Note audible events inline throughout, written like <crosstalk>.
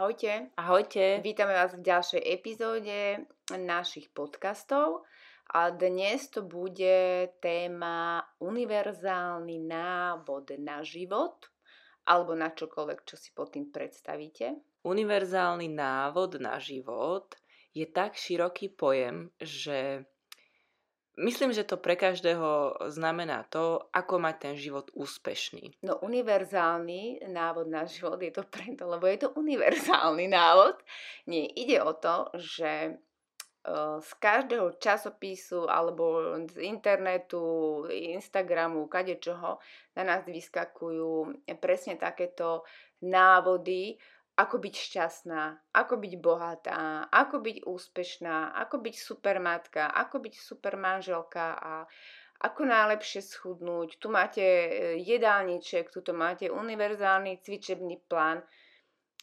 Ahojte. Ahojte. Vítame vás v ďalšej epizóde našich podcastov a dnes to bude téma univerzálny návod na život alebo na čokoľvek, čo si pod tým predstavíte. Univerzálny návod na život je tak široký pojem, že Myslím, že to pre každého znamená to, ako mať ten život úspešný. No univerzálny návod na život je to preto, lebo je to univerzálny návod. Nie, ide o to, že e, z každého časopisu alebo z internetu, Instagramu, kadečoho na nás vyskakujú presne takéto návody, ako byť šťastná, ako byť bohatá, ako byť úspešná, ako byť supermatka, ako byť supermanželka a ako najlepšie schudnúť. Tu máte e, jedálniček, tu máte univerzálny cvičebný plán.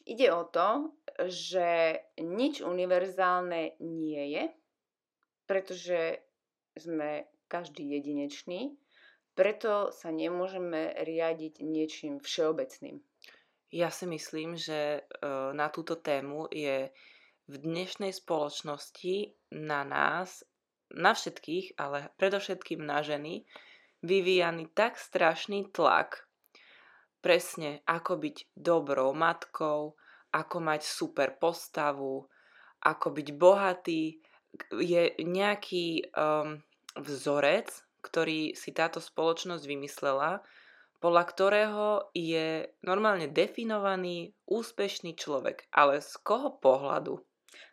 Ide o to, že nič univerzálne nie je, pretože sme každý jedinečný, preto sa nemôžeme riadiť niečím všeobecným. Ja si myslím, že e, na túto tému je v dnešnej spoločnosti na nás, na všetkých, ale predovšetkým na ženy, vyvíjaný tak strašný tlak, presne ako byť dobrou matkou, ako mať super postavu, ako byť bohatý, je nejaký um, vzorec, ktorý si táto spoločnosť vymyslela, podľa ktorého je normálne definovaný úspešný človek. Ale z koho pohľadu?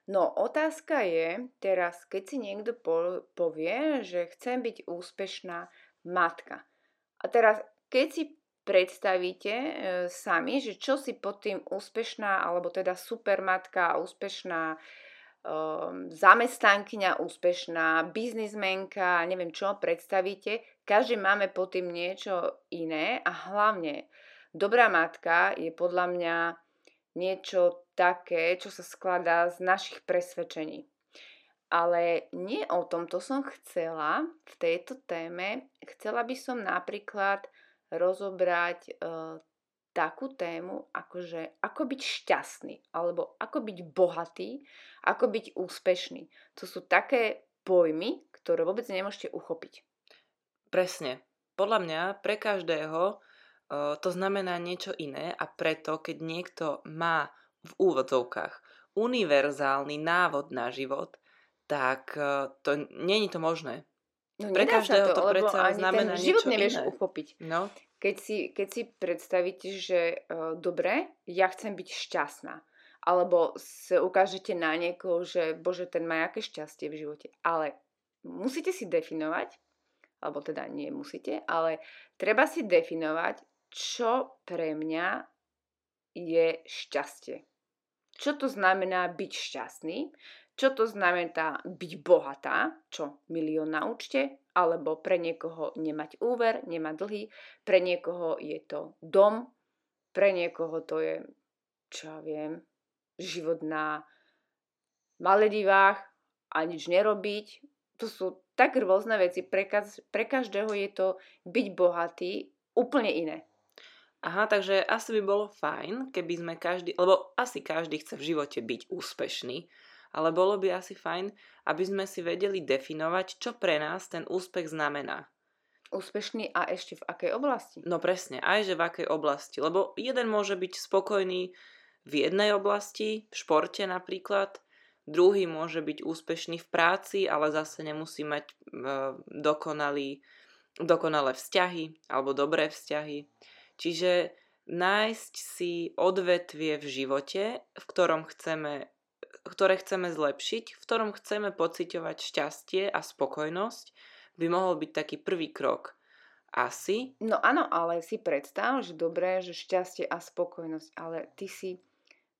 No otázka je teraz, keď si niekto povie, že chcem byť úspešná matka. A teraz, keď si predstavíte e, sami, že čo si pod tým úspešná, alebo teda supermatka, úspešná um, zamestnankyňa, úspešná biznismenka, neviem čo, predstavíte. Každý máme pod tým niečo iné a hlavne dobrá matka je podľa mňa niečo také, čo sa skladá z našich presvedčení. Ale nie o tomto som chcela v tejto téme. Chcela by som napríklad rozobrať uh, takú tému, akože ako byť šťastný, alebo ako byť bohatý, ako byť úspešný. To sú také pojmy, ktoré vôbec nemôžete uchopiť. Presne. Podľa mňa pre každého to znamená niečo iné a preto, keď niekto má v úvodzovkách univerzálny návod na život, tak to je to možné. No, Pre každého to, to predsa znamená ten život nevieš iné. uchopiť. No. Keď, si, keď si predstavíte, že uh, dobre, ja chcem byť šťastná, alebo sa ukážete na niekoho, že bože, ten má aké šťastie v živote. Ale musíte si definovať, alebo teda nie musíte, ale treba si definovať, čo pre mňa je šťastie. Čo to znamená byť šťastný? Čo to znamená byť bohatá, čo milión na účte, alebo pre niekoho nemať úver, nemať dlhy, pre niekoho je to dom, pre niekoho to je, čo ja viem, život na Maledivách a nič nerobiť. To sú tak rôzne veci. Pre, kaž, pre každého je to byť bohatý úplne iné. Aha, takže asi by bolo fajn, keby sme každý, lebo asi každý chce v živote byť úspešný, ale bolo by asi fajn, aby sme si vedeli definovať, čo pre nás ten úspech znamená. Úspešný a ešte v akej oblasti? No presne, aj že v akej oblasti. Lebo jeden môže byť spokojný v jednej oblasti, v športe napríklad, druhý môže byť úspešný v práci, ale zase nemusí mať dokonalý, dokonalé vzťahy alebo dobré vzťahy. Čiže nájsť si odvetvie v živote, v ktorom chceme ktoré chceme zlepšiť, v ktorom chceme pociťovať šťastie a spokojnosť, by mohol byť taký prvý krok. Asi. No áno, ale si predstav, že dobré, že šťastie a spokojnosť, ale ty si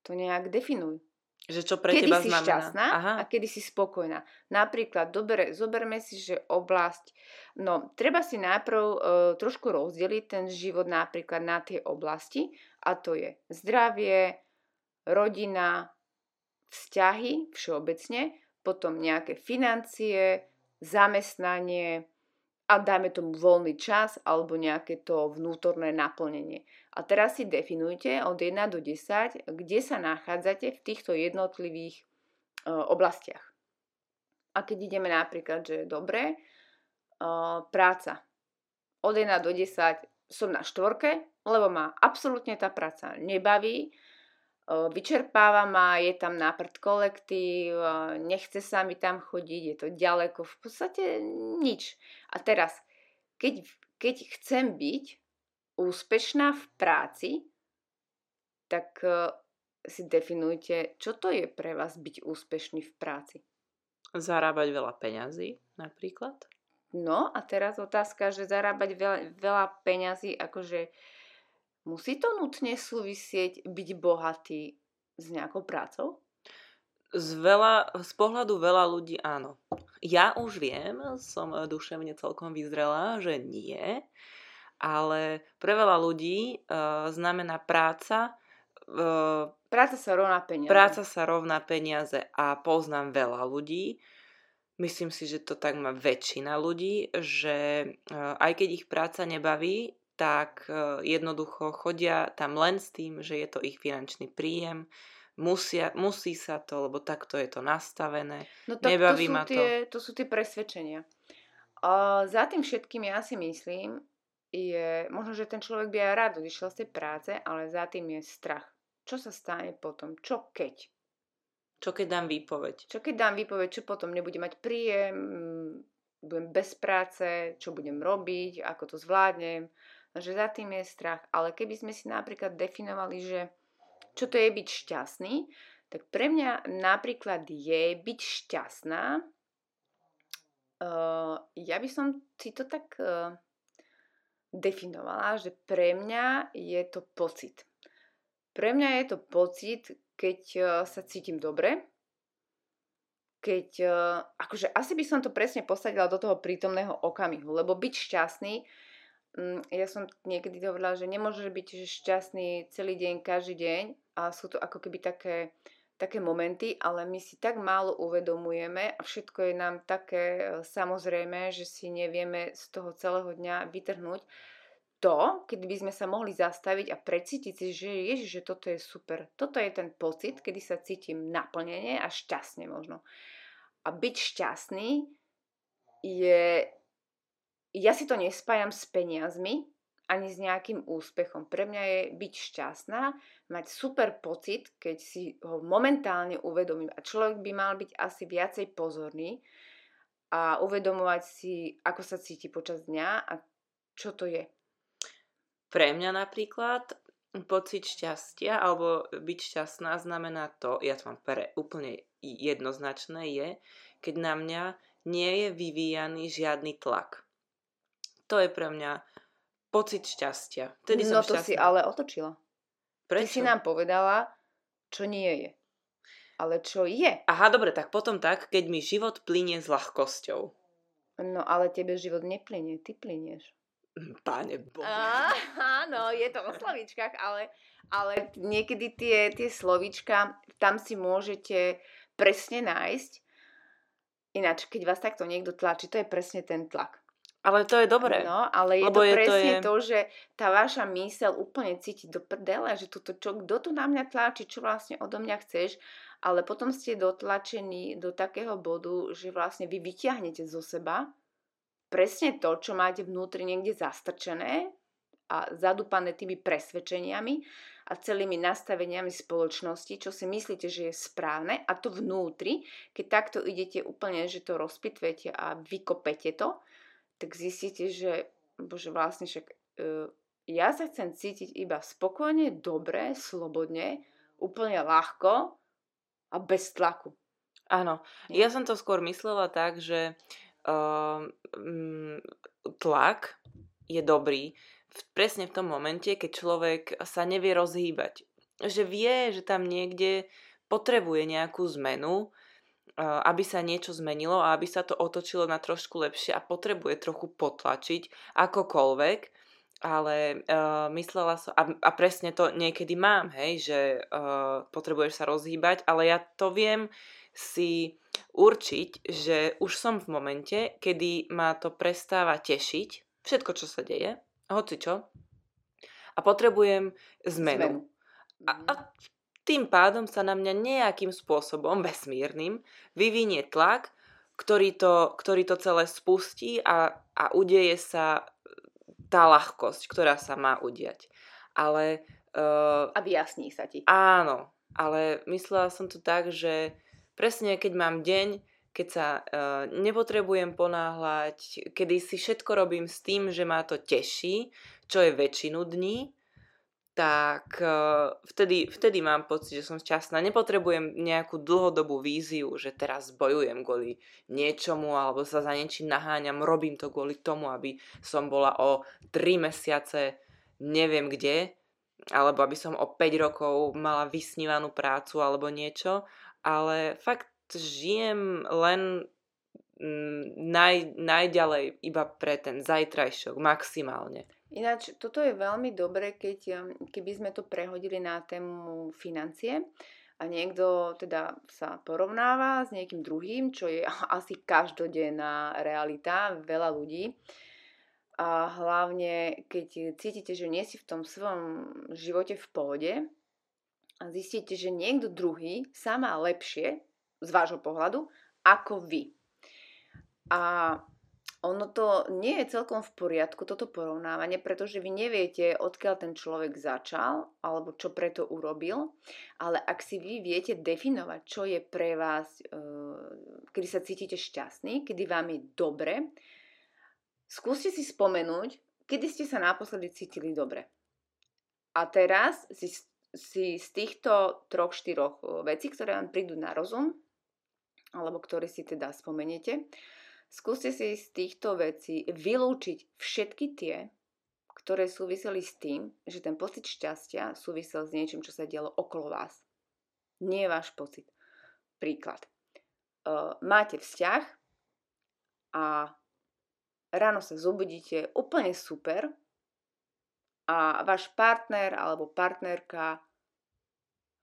to nejak definuj. Že čo pre kedy teba si znamená? šťastná Aha. a kedy si spokojná. Napríklad, dobre, zoberme si, že oblasť, no treba si najprv e, trošku rozdeliť ten život napríklad na tie oblasti a to je zdravie, rodina, vzťahy všeobecne, potom nejaké financie, zamestnanie, a dajme tomu voľný čas alebo nejaké to vnútorné naplnenie. A teraz si definujte od 1 do 10, kde sa nachádzate v týchto jednotlivých uh, oblastiach. A keď ideme napríklad, že dobre, uh, práca. Od 1 do 10 som na štvorke, lebo ma absolútne tá práca nebaví, vyčerpáva ma, je tam náprd kolektív, nechce sa mi tam chodiť, je to ďaleko, v podstate nič. A teraz, keď, keď chcem byť úspešná v práci, tak si definujte, čo to je pre vás byť úspešný v práci. Zarábať veľa peňazí napríklad? No a teraz otázka, že zarábať veľa, veľa peňazí, akože Musí to nutne súvisieť byť bohatý s nejakou prácou? Z, veľa, z pohľadu veľa ľudí áno. Ja už viem, som duševne celkom vyzrela, že nie, ale pre veľa ľudí uh, znamená práca uh, Práca sa rovná peniaze. Práca sa rovná peniaze a poznám veľa ľudí, myslím si, že to tak má väčšina ľudí, že uh, aj keď ich práca nebaví, tak e, jednoducho chodia tam len s tým, že je to ich finančný príjem, musia, musí sa to, lebo takto je to nastavené. No tak Nebaví to sú, ma tie, to. sú tie presvedčenia. A za tým všetkým ja si myslím, je, možno, že ten človek by aj rád odišiel z tej práce, ale za tým je strach. Čo sa stane potom? Čo keď? Čo keď dám výpoveď? Čo keď dám výpoveď, čo potom nebude mať príjem, budem bez práce, čo budem robiť, ako to zvládnem že za tým je strach. Ale keby sme si napríklad definovali, že čo to je byť šťastný, tak pre mňa napríklad je byť šťastná. Uh, ja by som si to tak uh, definovala, že pre mňa je to pocit. Pre mňa je to pocit, keď uh, sa cítim dobre, keď, uh, akože asi by som to presne posadila do toho prítomného okamihu, lebo byť šťastný Mm, ja som niekedy hovorila, že nemôžeš byť šťastný celý deň, každý deň a sú to ako keby také, také momenty, ale my si tak málo uvedomujeme a všetko je nám také e, samozrejme, že si nevieme z toho celého dňa vytrhnúť to, keď by sme sa mohli zastaviť a precítiť si, že ježiš, že toto je super. Toto je ten pocit, kedy sa cítim naplnenie a šťastne možno. A byť šťastný je ja si to nespájam s peniazmi, ani s nejakým úspechom. Pre mňa je byť šťastná, mať super pocit, keď si ho momentálne uvedomím. A človek by mal byť asi viacej pozorný a uvedomovať si, ako sa cíti počas dňa a čo to je. Pre mňa napríklad pocit šťastia alebo byť šťastná znamená to, ja to mám pre úplne jednoznačné, je, keď na mňa nie je vyvíjaný žiadny tlak to je pre mňa pocit šťastia. Vtedy no som to si ale otočila. Prečo? Ty si nám povedala, čo nie je. Ale čo je? Aha, dobre, tak potom tak, keď mi život plinie s ľahkosťou. No ale tebe život neplinie, ty plinieš. Páne Bože. Áno, je to o slovíčkach, ale, ale niekedy tie, tie slovíčka, tam si môžete presne nájsť. Ináč, keď vás takto niekto tlačí, to je presne ten tlak. Ale to je dobré. No, ale je to je presne to, je... to, že tá vaša mysel úplne cíti do prdele, že toto, čo, kto tu na mňa tlačí, čo vlastne odo mňa chceš, ale potom ste dotlačení do takého bodu, že vlastne vy vyťahnete zo seba presne to, čo máte vnútri niekde zastrčené a zadúpané tými presvedčeniami a celými nastaveniami spoločnosti, čo si myslíte, že je správne a to vnútri, keď takto idete úplne, že to rozpitvete a vykopete to, tak zistíte, že bože, vlastne však uh, ja sa chcem cítiť iba spokojne, dobre, slobodne, úplne ľahko a bez tlaku. Áno, ja som to skôr myslela tak, že uh, tlak je dobrý v, presne v tom momente, keď človek sa nevie rozhýbať. Že vie, že tam niekde potrebuje nejakú zmenu aby sa niečo zmenilo a aby sa to otočilo na trošku lepšie a potrebuje trochu potlačiť akokoľvek, ale uh, myslela som, a, a presne to niekedy mám, hej, že uh, potrebuješ sa rozhýbať, ale ja to viem si určiť, že už som v momente, kedy ma to prestáva tešiť, všetko, čo sa deje, hoci čo, a potrebujem zmenu. zmenu. A, a tým pádom sa na mňa nejakým spôsobom, vesmírnym, vyvinie tlak, ktorý to, ktorý to celé spustí a, a udeje sa tá ľahkosť, ktorá sa má udiať. Ale... Uh, a vyjasní sa ti. Áno, ale myslela som to tak, že presne keď mám deň, keď sa uh, nepotrebujem ponáhľať, kedy si všetko robím s tým, že ma to teší, čo je väčšinu dní, tak uh, vtedy, vtedy mám pocit, že som šťastná. Nepotrebujem nejakú dlhodobú víziu, že teraz bojujem kvôli niečomu alebo sa za niečím naháňam, robím to kvôli tomu, aby som bola o 3 mesiace neviem kde, alebo aby som o 5 rokov mala vysnívanú prácu alebo niečo, ale fakt žijem len mm, naj, najďalej iba pre ten zajtrajšok maximálne. Ináč, toto je veľmi dobré, keď, um, keby sme to prehodili na tému financie a niekto teda sa porovnáva s niekým druhým, čo je <laughs> asi každodenná realita veľa ľudí. A hlavne, keď cítite, že nie si v tom svojom živote v pohode a zistíte, že niekto druhý sa má lepšie z vášho pohľadu ako vy. A ono to nie je celkom v poriadku, toto porovnávanie, pretože vy neviete, odkiaľ ten človek začal, alebo čo preto urobil, ale ak si vy viete definovať, čo je pre vás, e, kedy sa cítite šťastný, kedy vám je dobre, skúste si spomenúť, kedy ste sa naposledy cítili dobre. A teraz si, si z týchto troch, štyroch e, vecí, ktoré vám prídu na rozum, alebo ktoré si teda spomeniete, Skúste si z týchto vecí vylúčiť všetky tie, ktoré súviseli s tým, že ten pocit šťastia súvisel s niečím, čo sa dialo okolo vás. Nie je váš pocit. Príklad. Máte vzťah a ráno sa zobudíte úplne super a váš partner alebo partnerka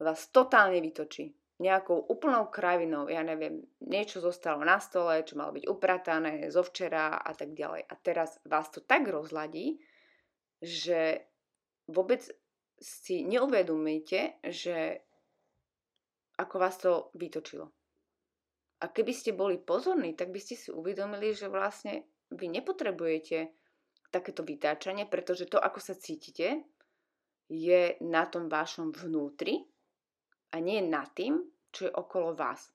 vás totálne vytočí nejakou úplnou kravinou, ja neviem, niečo zostalo na stole, čo malo byť upratané zo včera a tak ďalej. A teraz vás to tak rozladí, že vôbec si neuvedomíte, že ako vás to vytočilo. A keby ste boli pozorní, tak by ste si uvedomili, že vlastne vy nepotrebujete takéto vytáčanie, pretože to, ako sa cítite, je na tom vašom vnútri a nie nad tým, čo je okolo vás.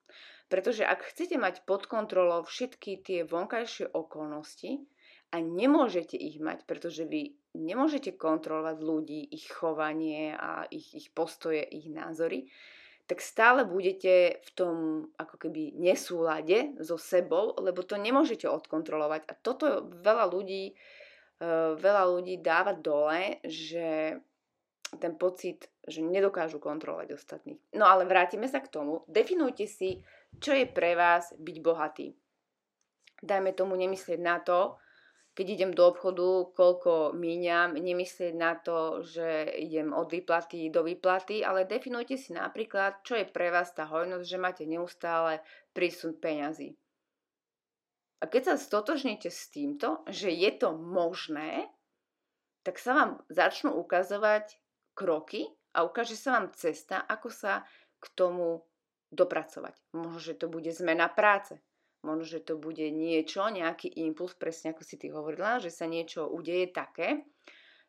Pretože ak chcete mať pod kontrolou všetky tie vonkajšie okolnosti a nemôžete ich mať, pretože vy nemôžete kontrolovať ľudí, ich chovanie a ich, ich postoje, ich názory, tak stále budete v tom ako keby nesúlade so sebou, lebo to nemôžete odkontrolovať. A toto veľa ľudí, eh, veľa ľudí dáva dole, že ten pocit, že nedokážu kontrolovať ostatných. No ale vrátime sa k tomu. Definujte si, čo je pre vás byť bohatý. Dajme tomu nemyslieť na to, keď idem do obchodu, koľko míňam, nemyslieť na to, že idem od výplaty do výplaty, ale definujte si napríklad, čo je pre vás tá hojnosť, že máte neustále prísun peňazí. A keď sa stotožnite s týmto, že je to možné, tak sa vám začnú ukazovať kroky a ukáže sa vám cesta, ako sa k tomu dopracovať. Možno, že to bude zmena práce. Možno, že to bude niečo, nejaký impuls, presne ako si ty hovorila, že sa niečo udeje také,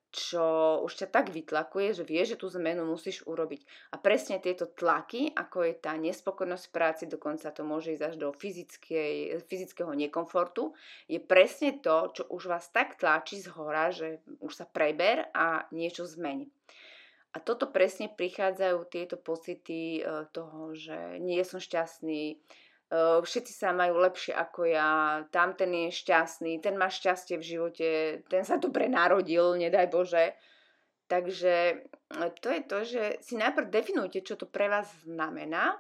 čo už ťa tak vytlakuje, že vieš, že tú zmenu musíš urobiť. A presne tieto tlaky, ako je tá nespokojnosť v práci, dokonca to môže ísť až do fyzického nekomfortu, je presne to, čo už vás tak tlačí z hora, že už sa preber a niečo zmení. A toto presne prichádzajú tieto pocity e, toho, že nie som šťastný, e, všetci sa majú lepšie ako ja, tamten je šťastný, ten má šťastie v živote, ten sa dobre narodil, nedaj Bože. Takže e, to je to, že si najprv definujte, čo to pre vás znamená.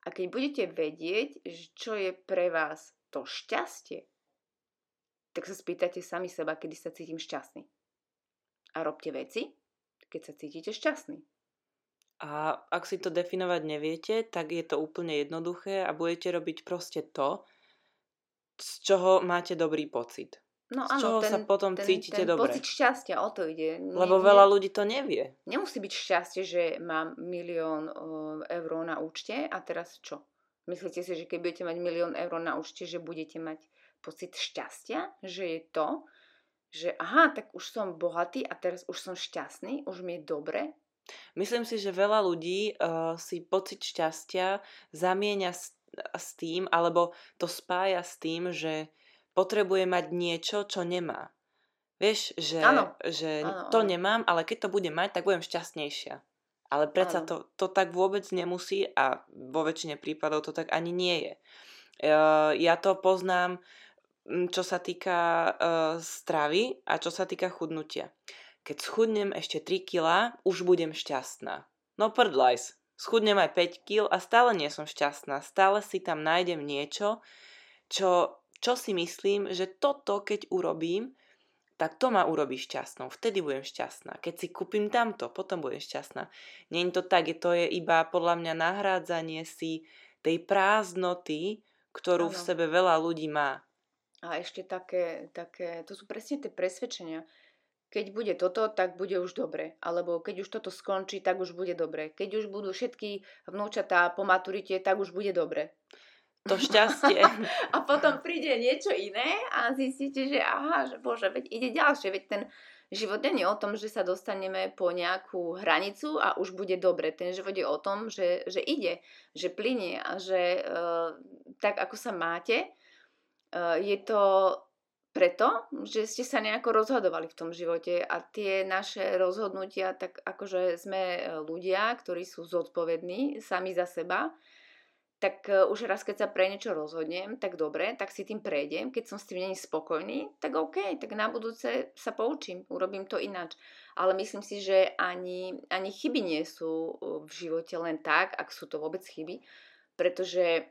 A keď budete vedieť, čo je pre vás to šťastie, tak sa spýtate sami seba, kedy sa cítim šťastný. A robte veci, keď sa cítite šťastný. A ak si to definovať neviete, tak je to úplne jednoduché a budete robiť proste to, z čoho máte dobrý pocit. No z čoho áno, sa potom ten, cítite ten dobre. pocit šťastia, o to ide. Nie, Lebo veľa ľudí to nevie. Nemusí byť šťastie, že mám milión eur na účte a teraz čo? Myslíte si, že keď budete mať milión eur na účte, že budete mať pocit šťastia? Že je to, že aha, tak už som bohatý a teraz už som šťastný, už mi je dobre, Myslím si, že veľa ľudí uh, si pocit šťastia zamieňa s, s tým, alebo to spája s tým, že potrebuje mať niečo, čo nemá. Vieš, že, že Áno, to áno. nemám, ale keď to budem mať, tak budem šťastnejšia. Ale predsa to, to tak vôbec nemusí a vo väčšine prípadov to tak ani nie je. Uh, ja to poznám, mm, čo sa týka uh, stravy a čo sa týka chudnutia. Keď schudnem ešte 3 kg, už budem šťastná. No prdlajs, schudnem aj 5 kg a stále nie som šťastná. Stále si tam nájdem niečo, čo, čo si myslím, že toto keď urobím, tak to ma urobí šťastnou. Vtedy budem šťastná. Keď si kúpim tamto, potom budem šťastná. Nie je to tak, je to je iba podľa mňa nahrádzanie si tej prázdnoty, ktorú v Áno. sebe veľa ľudí má. A ešte také, také, to sú presne tie presvedčenia. Keď bude toto, tak bude už dobre. Alebo keď už toto skončí, tak už bude dobre. Keď už budú všetky vnúčatá po maturite, tak už bude dobre. To šťastie, <laughs> A potom príde niečo iné a zistíte, že aha, že bože, veď ide ďalšie, veď ten život nie je o tom, že sa dostaneme po nejakú hranicu a už bude dobre. Ten život je o tom, že, že ide, že plinie a že e, tak ako sa máte, je to preto, že ste sa nejako rozhodovali v tom živote a tie naše rozhodnutia, tak akože sme e, ľudia, ktorí sú zodpovední sami za seba, tak e, už raz, keď sa pre niečo rozhodnem, tak dobre, tak si tým prejdem. Keď som s tým není spokojný, tak OK, tak na budúce sa poučím, urobím to ináč. Ale myslím si, že ani, ani chyby nie sú v živote len tak, ak sú to vôbec chyby, pretože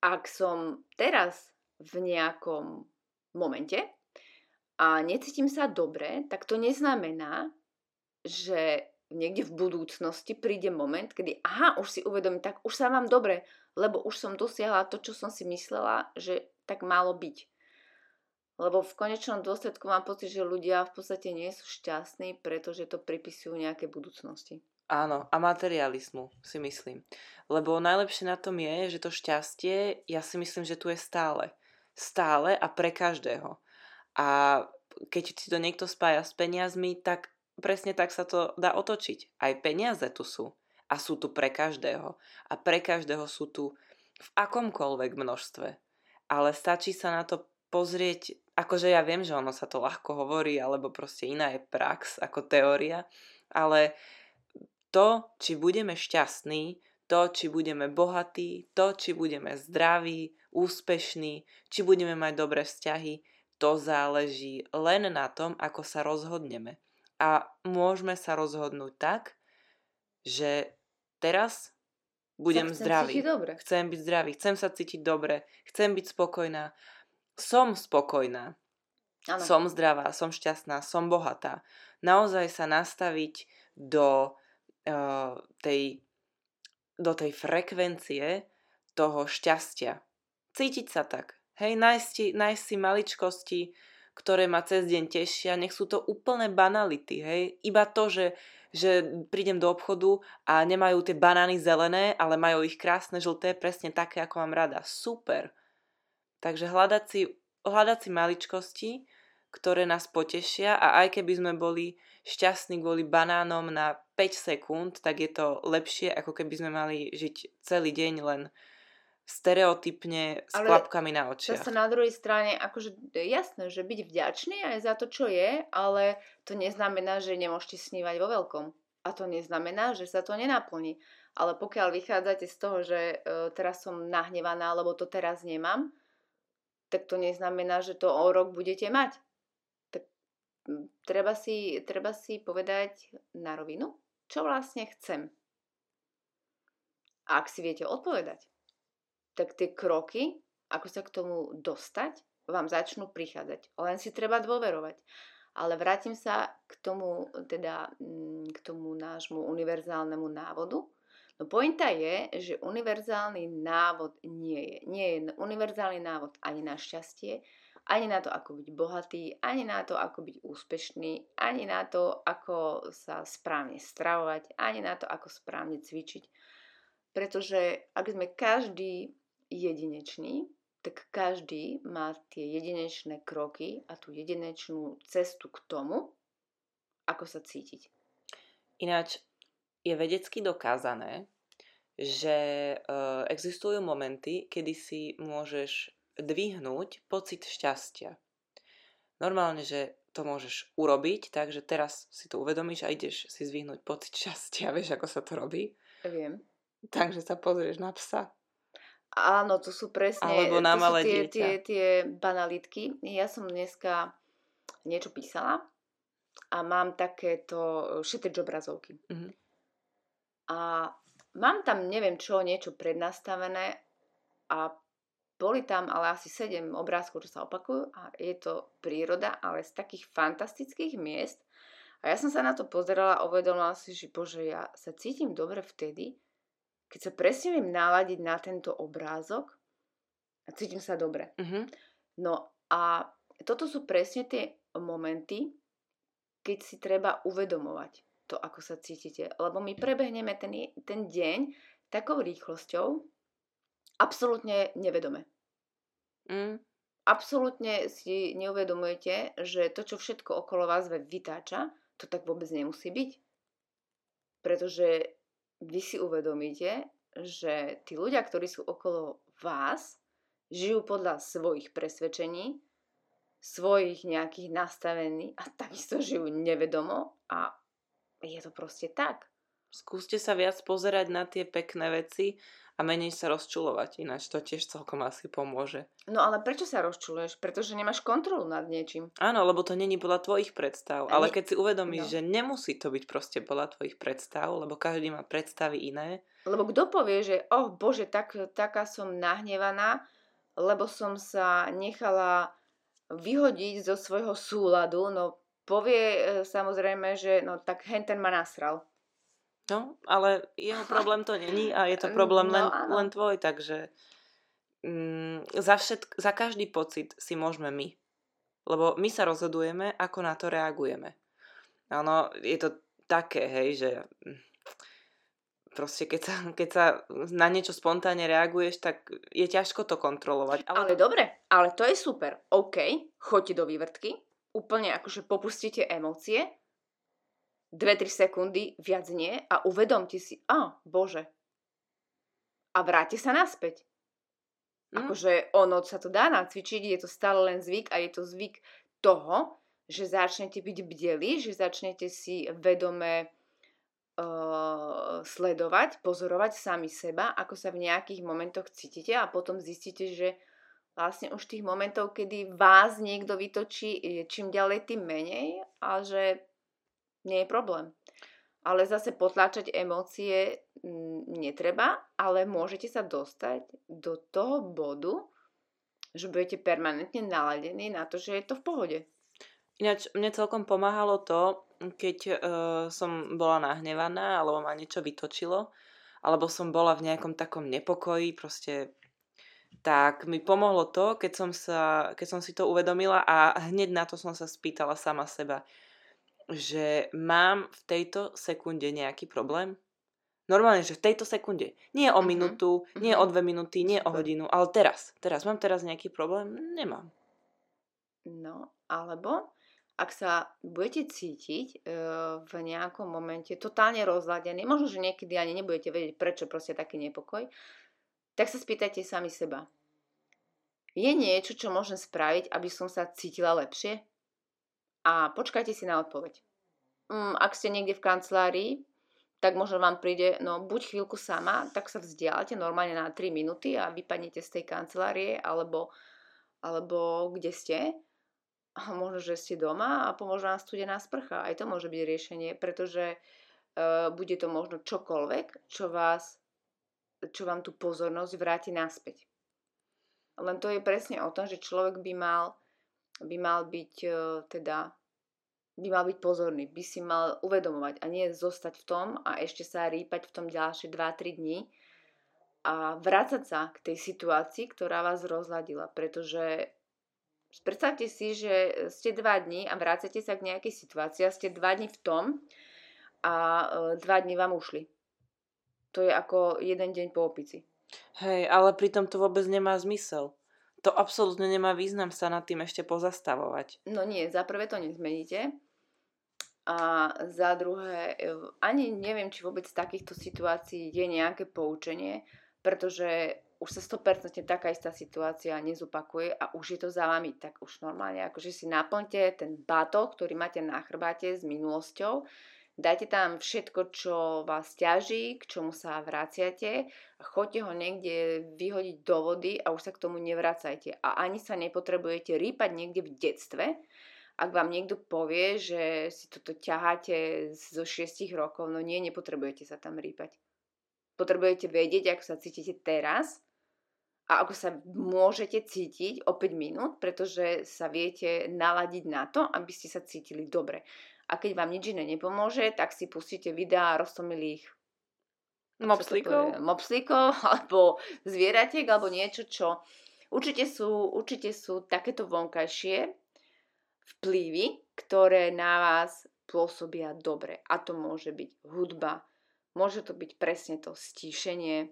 ak som teraz v nejakom momente a necítim sa dobre, tak to neznamená, že niekde v budúcnosti príde moment, kedy aha, už si uvedomím, tak už sa mám dobre, lebo už som dosiahla to, čo som si myslela, že tak malo byť. Lebo v konečnom dôsledku mám pocit, že ľudia v podstate nie sú šťastní, pretože to pripisujú nejaké budúcnosti. Áno, a materializmu si myslím. Lebo najlepšie na tom je, že to šťastie, ja si myslím, že tu je stále. Stále a pre každého. A keď si to niekto spája s peniazmi, tak presne tak sa to dá otočiť. Aj peniaze tu sú. A sú tu pre každého. A pre každého sú tu v akomkoľvek množstve. Ale stačí sa na to pozrieť, akože ja viem, že ono sa to ľahko hovorí, alebo proste iná je prax ako teória, ale to, či budeme šťastní, to, či budeme bohatí, to, či budeme zdraví, úspešní, či budeme mať dobré vzťahy, to záleží len na tom, ako sa rozhodneme. A môžeme sa rozhodnúť tak, že teraz budem chcem zdravý. dobre. Chcem byť zdravý, chcem sa cítiť dobre, chcem byť spokojná. Som spokojná, Áno. som zdravá, som šťastná, som bohatá. Naozaj sa nastaviť do, uh, tej, do tej frekvencie toho šťastia. Cítiť sa tak. Hej, nájsť, nájsť si maličkosti, ktoré ma cez deň tešia, nech sú to úplné banality, hej. Iba to, že, že prídem do obchodu a nemajú tie banány zelené, ale majú ich krásne žlté, presne také, ako mám rada. Super. Takže hľadať si, hľadať si maličkosti, ktoré nás potešia a aj keby sme boli šťastní kvôli banánom na 5 sekúnd, tak je to lepšie, ako keby sme mali žiť celý deň len stereotypne s Ale klapkami na očiach. Zase na druhej strane, akože je jasné, že byť vďačný aj za to, čo je, ale to neznamená, že nemôžete snívať vo veľkom. A to neznamená, že sa to nenaplní. Ale pokiaľ vychádzate z toho, že e, teraz som nahnevaná, lebo to teraz nemám, tak to neznamená, že to o rok budete mať. Treba si, treba si povedať na rovinu, čo vlastne chcem. A ak si viete odpovedať, tak tie kroky, ako sa k tomu dostať, vám začnú prichádzať. Len si treba dôverovať. Ale vrátim sa k tomu, teda, mm, k tomu nášmu univerzálnemu návodu. No pointa je, že univerzálny návod nie je. Nie je univerzálny návod ani na šťastie, ani na to, ako byť bohatý, ani na to, ako byť úspešný, ani na to, ako sa správne stravovať, ani na to, ako správne cvičiť. Pretože ak sme každý jedinečný, tak každý má tie jedinečné kroky a tú jedinečnú cestu k tomu, ako sa cítiť. Ináč je vedecky dokázané, že uh, existujú momenty, kedy si môžeš dvihnúť pocit šťastia. Normálne, že to môžeš urobiť, takže teraz si to uvedomíš a ideš si zvihnúť pocit šťastia. <laughs> Vieš, ako sa to robí? Viem. Takže sa pozrieš na psa Áno, to sú presne Alebo na to malé tie, dieťa. tie, tie banalitky. Ja som dneska niečo písala a mám takéto šetrič obrazovky. Mhm. A mám tam neviem čo, niečo prednastavené a boli tam ale asi 7 obrázkov, čo sa opakujú a je to príroda, ale z takých fantastických miest. A ja som sa na to pozerala a uvedomila si, že bože, ja sa cítim dobre vtedy, keď sa presne viem naladiť na tento obrázok a cítim sa dobre. Mhm. No a toto sú presne tie momenty, keď si treba uvedomovať to, ako sa cítite. Lebo my prebehneme ten, ten deň takou rýchlosťou, absolútne nevedome. Mm. Absolútne si neuvedomujete, že to, čo všetko okolo vás vytáča, to tak vôbec nemusí byť. Pretože vy si uvedomíte, že tí ľudia, ktorí sú okolo vás, žijú podľa svojich presvedčení, svojich nejakých nastavení a takisto žijú nevedomo a je to proste tak. Skúste sa viac pozerať na tie pekné veci a menej sa rozčulovať, ináč to tiež celkom asi pomôže. No ale prečo sa rozčuluješ? Pretože nemáš kontrolu nad niečím. Áno, lebo to není podľa tvojich predstav. Ale Ne- keď si uvedomíš, no. že nemusí to byť proste podľa tvojich predstav, lebo každý má predstavy iné, Lebo kto povie, že oh bože, tak, taká som nahnevaná, lebo som sa nechala vyhodiť zo svojho súladu, no povie e, samozrejme, že no tak henten ma nasral. No, ale jeho problém to není a je to <laughs> problém No, len, áno. len tvoj, takže mm, za, všetk- za každý pocit si môžeme my. Lebo my sa rozhodujeme, ako na to reagujeme. Áno, je to také, hej, že mm, proste keď sa, keď sa na niečo spontánne reaguješ, tak je ťažko to kontrolovať. Ale dobre, ale to je super. OK, choďte do vývrtky, úplne akože popustite emócie, 2-3 sekundy, viac nie a uvedomte si, a bože. A vráte sa naspäť. Mm. Akože ono sa to dá nacvičiť, je to stále len zvyk a je to zvyk toho, že začnete byť bdeli, že začnete si vedome uh, sledovať, pozorovať sami seba, ako sa v nejakých momentoch cítite a potom zistíte, že vlastne už tých momentov, kedy vás niekto vytočí, je čím ďalej tým menej a že nie je problém. Ale zase potláčať emócie mm, netreba, ale môžete sa dostať do toho bodu, že budete permanentne naladení na to, že je to v pohode. Ináč mne celkom pomáhalo to, keď uh, som bola nahnevaná, alebo ma niečo vytočilo, alebo som bola v nejakom takom nepokoji, proste tak mi pomohlo to, keď som, sa, keď som si to uvedomila a hneď na to som sa spýtala sama seba, že mám v tejto sekunde nejaký problém? Normálne, že v tejto sekunde. Nie o Mhm, minútu, nie mhm. o dve minúty, nie o Super. hodinu, ale teraz. Teraz mám teraz nejaký problém? Nemám. No, alebo ak sa budete cítiť e, v nejakom momente totálne rozladený, možno, že niekedy ani nebudete vedieť, prečo proste taký nepokoj, tak sa spýtajte sami seba. Je niečo, čo môžem spraviť, aby som sa cítila lepšie? A počkajte si na odpoveď. Mm, ak ste niekde v kancelárii, tak možno vám príde, no buď chvíľku sama, tak sa vzdialite normálne na 3 minúty a vypadnete z tej kancelárie, alebo, alebo kde ste. A možno, že ste doma a pomôže vám studená sprcha. Aj to môže byť riešenie, pretože uh, bude to možno čokoľvek, čo vás čo vám tú pozornosť vráti naspäť. Len to je presne o tom, že človek by mal, by mal byť uh, teda by mal byť pozorný, by si mal uvedomovať a nie zostať v tom a ešte sa rýpať v tom ďalšie 2-3 dní a vrácať sa k tej situácii, ktorá vás rozladila, pretože predstavte si, že ste 2 dní a vrácate sa k nejakej situácii a ste 2 dní v tom a 2 e, dní vám ušli. To je ako jeden deň po opici. Hej, ale pritom to vôbec nemá zmysel to absolútne nemá význam sa nad tým ešte pozastavovať. No nie, za prvé to nezmeníte. A za druhé, e, ani neviem, či vôbec z takýchto situácií je nejaké poučenie, pretože už sa 100% taká istá situácia nezopakuje a už je to za vami, tak už normálne, akože si naplňte ten batok, ktorý máte na chrbáte s minulosťou Dajte tam všetko, čo vás ťaží, k čomu sa vraciate a choďte ho niekde vyhodiť do vody a už sa k tomu nevracajte. A ani sa nepotrebujete rýpať niekde v detstve, ak vám niekto povie, že si toto ťaháte zo 6 rokov, no nie, nepotrebujete sa tam rýpať. Potrebujete vedieť, ako sa cítite teraz a ako sa môžete cítiť o 5 minút, pretože sa viete naladiť na to, aby ste sa cítili dobre a keď vám nič iné nepomôže, tak si pustíte videá roztomilých mopslíkov, mopslíkov <laughs> alebo zvieratiek alebo niečo, čo určite sú, určite sú takéto vonkajšie vplyvy, ktoré na vás pôsobia dobre. A to môže byť hudba, môže to byť presne to stíšenie,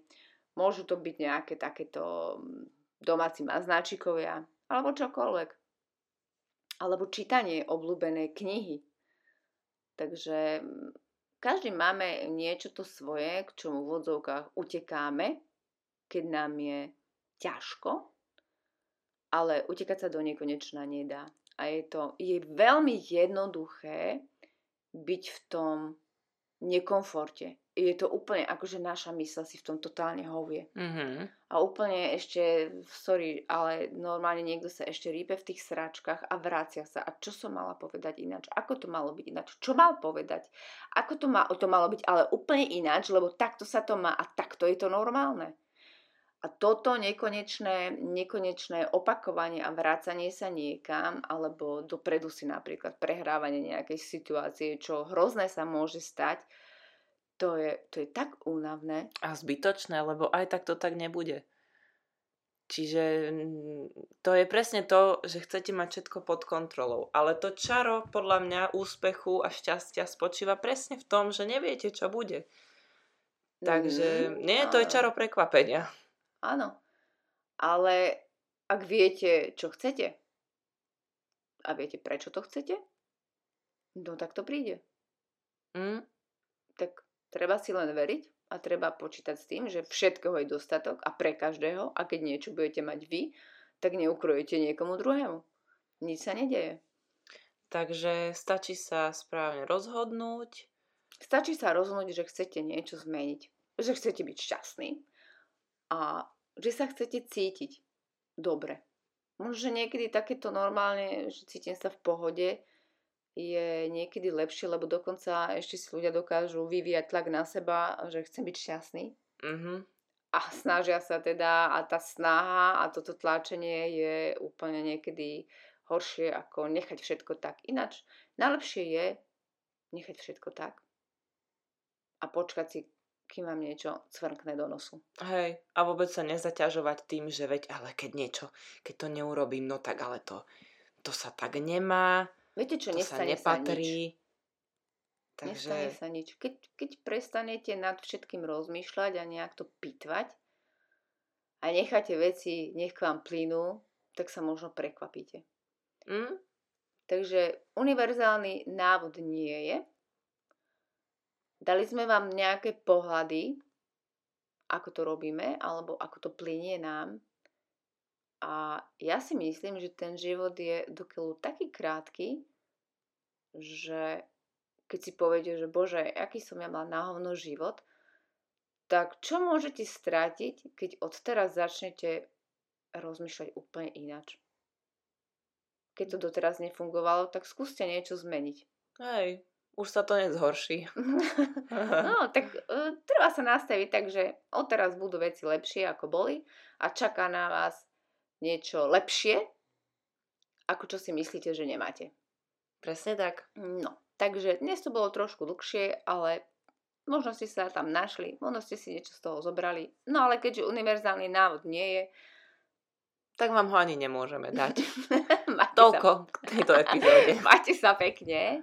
môžu to byť nejaké takéto mm, domáci maznáčikovia, alebo čokoľvek. Alebo čítanie obľúbenej knihy, Takže mm, každý máme niečo to svoje, k čomu v vodzovkách utekáme, keď nám je ťažko, ale utekať sa do nekonečna nedá. A je to je veľmi jednoduché byť v tom nekomforte je to úplne ako, že naša mysl si v tom totálne hovie. Mm-hmm. A úplne ešte, sorry, ale normálne niekto sa ešte rípe v tých sračkách a vracia sa. A čo som mala povedať ináč? Ako to malo byť ináč? Čo mal povedať? Ako to, má, to malo byť ale úplne ináč, lebo takto sa to má a takto je to normálne. A toto nekonečné, nekonečné opakovanie a vrácanie sa niekam, alebo dopredu si napríklad prehrávanie nejakej situácie, čo hrozné sa môže stať, to je, to je tak únavné. A zbytočné, lebo aj tak to tak nebude. Čiže mm, to je presne to, že chcete mať všetko pod kontrolou. Ale to čaro podľa mňa úspechu a šťastia spočíva presne v tom, že neviete, čo bude. Takže mm, nie, to je čaro prekvapenia. Áno. Ale ak viete, čo chcete a viete, prečo to chcete, no tak to príde. Mm. Treba si len veriť a treba počítať s tým, že všetkého je dostatok a pre každého a keď niečo budete mať vy, tak neukrojete niekomu druhému. Nič sa nedeje. Takže stačí sa správne rozhodnúť. Stačí sa rozhodnúť, že chcete niečo zmeniť. Že chcete byť šťastný a že sa chcete cítiť dobre. Možno, že niekedy takéto normálne, že cítim sa v pohode, je niekedy lepšie, lebo dokonca ešte si ľudia dokážu vyvíjať tlak na seba, že chcem byť šťastný. Mm-hmm. A snažia sa teda, a tá snaha a toto tlačenie je úplne niekedy horšie ako nechať všetko tak. Ináč, najlepšie je nechať všetko tak a počkať si, kým vám niečo cvrkne do nosu. Hej, a vôbec sa nezaťažovať tým, že veď, ale keď niečo, keď to neurobím, no tak ale to, to sa tak nemá Viete čo, to nestane sa nepatrí. Sa nič. Takže... Nestane sa nič. Keď, keď prestanete nad všetkým rozmýšľať a nejak to pitvať a necháte veci, nech k vám plynú, tak sa možno prekvapíte. Mm? Takže univerzálny návod nie je. Dali sme vám nejaké pohľady, ako to robíme, alebo ako to plinie nám. A ja si myslím, že ten život je dokeľu taký krátky, že keď si poviete, že bože, aký som ja mal náhovno život, tak čo môžete strátiť, keď od teraz začnete rozmýšľať úplne ináč? Keď to doteraz nefungovalo, tak skúste niečo zmeniť. Hej, už sa to nezhorší. <laughs> <laughs> no, tak uh, treba sa nastaviť tak, že odteraz budú veci lepšie, ako boli a čaká na vás niečo lepšie, ako čo si myslíte, že nemáte. Presne tak. No, takže dnes to bolo trošku dlhšie, ale možno ste sa tam našli, možno ste si niečo z toho zobrali. No ale keďže univerzálny návod nie je, tak vám ho ani nemôžeme dať. <laughs> Toľko sa... k tejto epizóde. <laughs> Máte sa pekne.